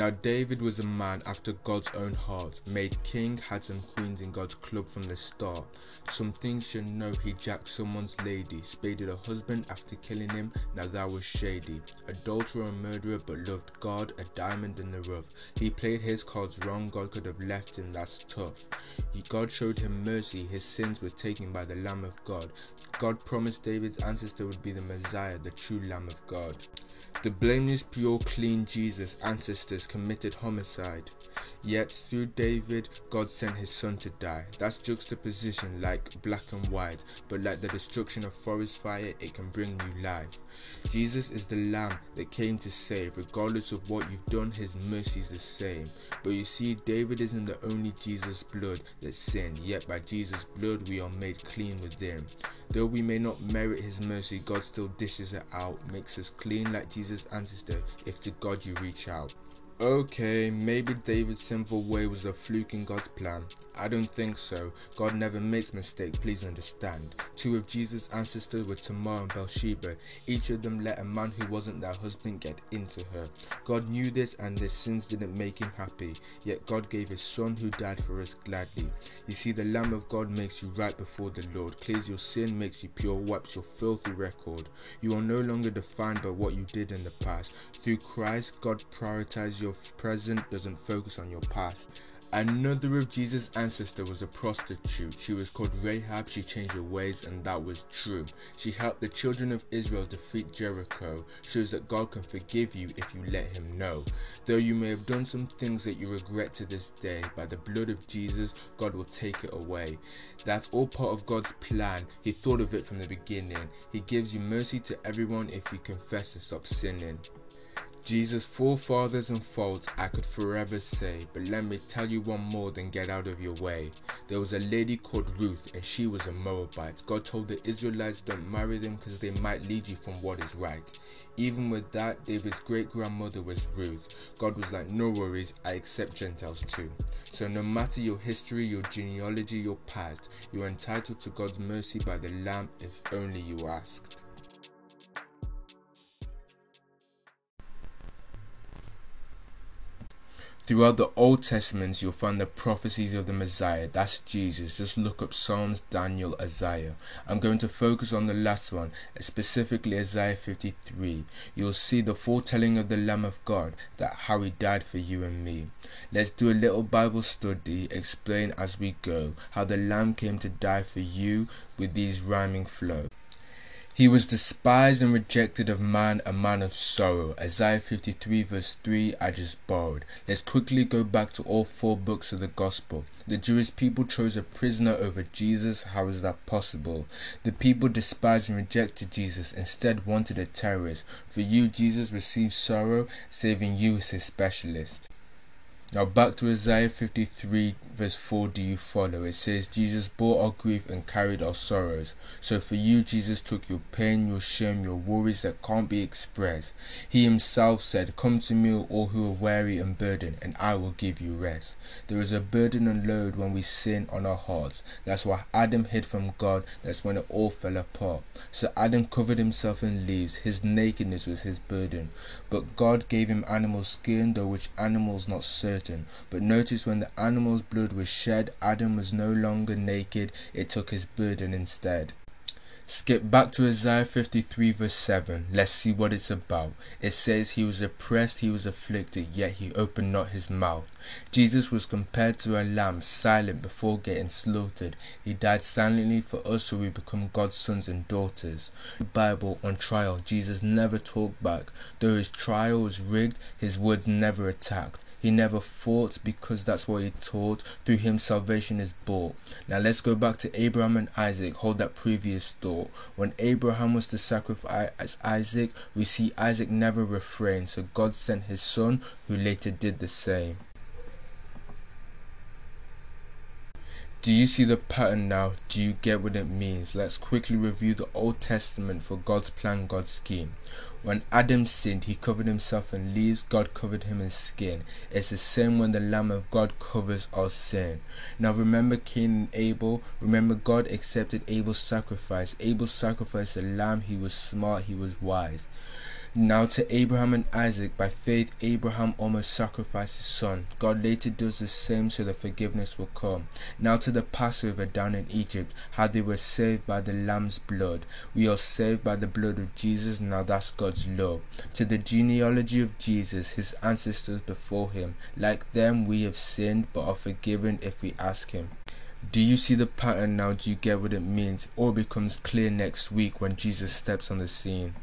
Now David was a man after God's own heart, made king, had some queens in God's club from the start. Some things should know he jacked someone's lady, spaded a husband after killing him, now that was shady. Adulterer and murderer but loved God, a diamond in the rough. He played his cards wrong, God could have left him, that's tough. God showed him mercy, his sins were taken by the Lamb of God. God promised David's ancestor would be the Messiah, the true Lamb of God. The blameless, pure, clean Jesus' ancestors committed homicide. Yet through David, God sent his son to die. That's juxtaposition like black and white, but like the destruction of forest fire, it can bring new life. Jesus is the lamb that came to save. Regardless of what you've done, his mercy is the same. But you see, David isn't the only Jesus' blood that sinned, yet by Jesus' blood we are made clean within. Though we may not merit his mercy, God still dishes it out, makes us clean like Jesus' ancestor if to God you reach out. Okay, maybe David's sinful way was a fluke in God's plan. I don't think so. God never makes mistakes, please understand. Two of Jesus' ancestors were Tamar and Bathsheba. Each of them let a man who wasn't their husband get into her. God knew this and their sins didn't make him happy. Yet God gave his son who died for us gladly. You see, the Lamb of God makes you right before the Lord, clears your sin, makes you pure, wipes your filthy record. You are no longer defined by what you did in the past. Through Christ, God prioritizes your present, doesn't focus on your past. Another of Jesus' ancestors was a prostitute. She was called Rahab. She changed her ways, and that was true. She helped the children of Israel defeat Jericho. Shows that God can forgive you if you let Him know. Though you may have done some things that you regret to this day, by the blood of Jesus, God will take it away. That's all part of God's plan. He thought of it from the beginning. He gives you mercy to everyone if you confess and stop sinning. Jesus' forefathers and faults I could forever say, but let me tell you one more than get out of your way. There was a lady called Ruth, and she was a Moabite. God told the Israelites don't marry them because they might lead you from what is right. Even with that, David's great grandmother was Ruth. God was like, no worries, I accept Gentiles too. So no matter your history, your genealogy, your past, you are entitled to God's mercy by the Lamb if only you asked. Throughout the Old Testament, you'll find the prophecies of the Messiah. That's Jesus. Just look up Psalms, Daniel, Isaiah. I'm going to focus on the last one, specifically Isaiah 53. You'll see the foretelling of the Lamb of God, that how he died for you and me. Let's do a little Bible study, explain as we go how the Lamb came to die for you with these rhyming flows. He was despised and rejected of man, a man of sorrow. Isaiah 53 verse 3 I just borrowed. Let's quickly go back to all four books of the gospel. The Jewish people chose a prisoner over Jesus. How is that possible? The people despised and rejected Jesus, instead wanted a terrorist. For you, Jesus received sorrow, saving you as his specialist. Now back to Isaiah 53 verse 4 do you follow? It says Jesus bore our grief and carried our sorrows. So for you Jesus took your pain, your shame, your worries that can't be expressed. He himself said, Come to me all who are weary and burdened and I will give you rest. There is a burden and load when we sin on our hearts. That's why Adam hid from God. That's when it all fell apart. So Adam covered himself in leaves. His nakedness was his burden. But God gave him animal skin, though which animals not certain. But notice when the animal's blood was shed, Adam was no longer naked, it took his burden instead. Skip back to Isaiah 53 verse 7. Let's see what it's about. It says he was oppressed, he was afflicted, yet he opened not his mouth. Jesus was compared to a lamb silent before getting slaughtered. He died silently for us so we become God's sons and daughters. Bible on trial, Jesus never talked back. Though his trial was rigged, his words never attacked. He never fought because that's what he taught. Through him salvation is bought. Now let's go back to Abraham and Isaac. Hold that previous thought. When Abraham was to sacrifice Isaac, we see Isaac never refrained. So God sent his son who later did the same. Do you see the pattern now? Do you get what it means? Let's quickly review the Old Testament for God's plan, God's scheme. When Adam sinned, he covered himself in leaves, God covered him in skin. It's the same when the Lamb of God covers our sin. Now remember Cain and Abel. Remember God accepted Abel's sacrifice. Abel sacrificed a lamb, he was smart, he was wise. Now to Abraham and Isaac, by faith Abraham almost sacrificed his son. God later does the same so that forgiveness will come. Now to the Passover down in Egypt, how they were saved by the lamb's blood. We are saved by the blood of Jesus, now that's God's law. To the genealogy of Jesus, his ancestors before him, like them we have sinned but are forgiven if we ask him. Do you see the pattern now? Do you get what it means? All becomes clear next week when Jesus steps on the scene.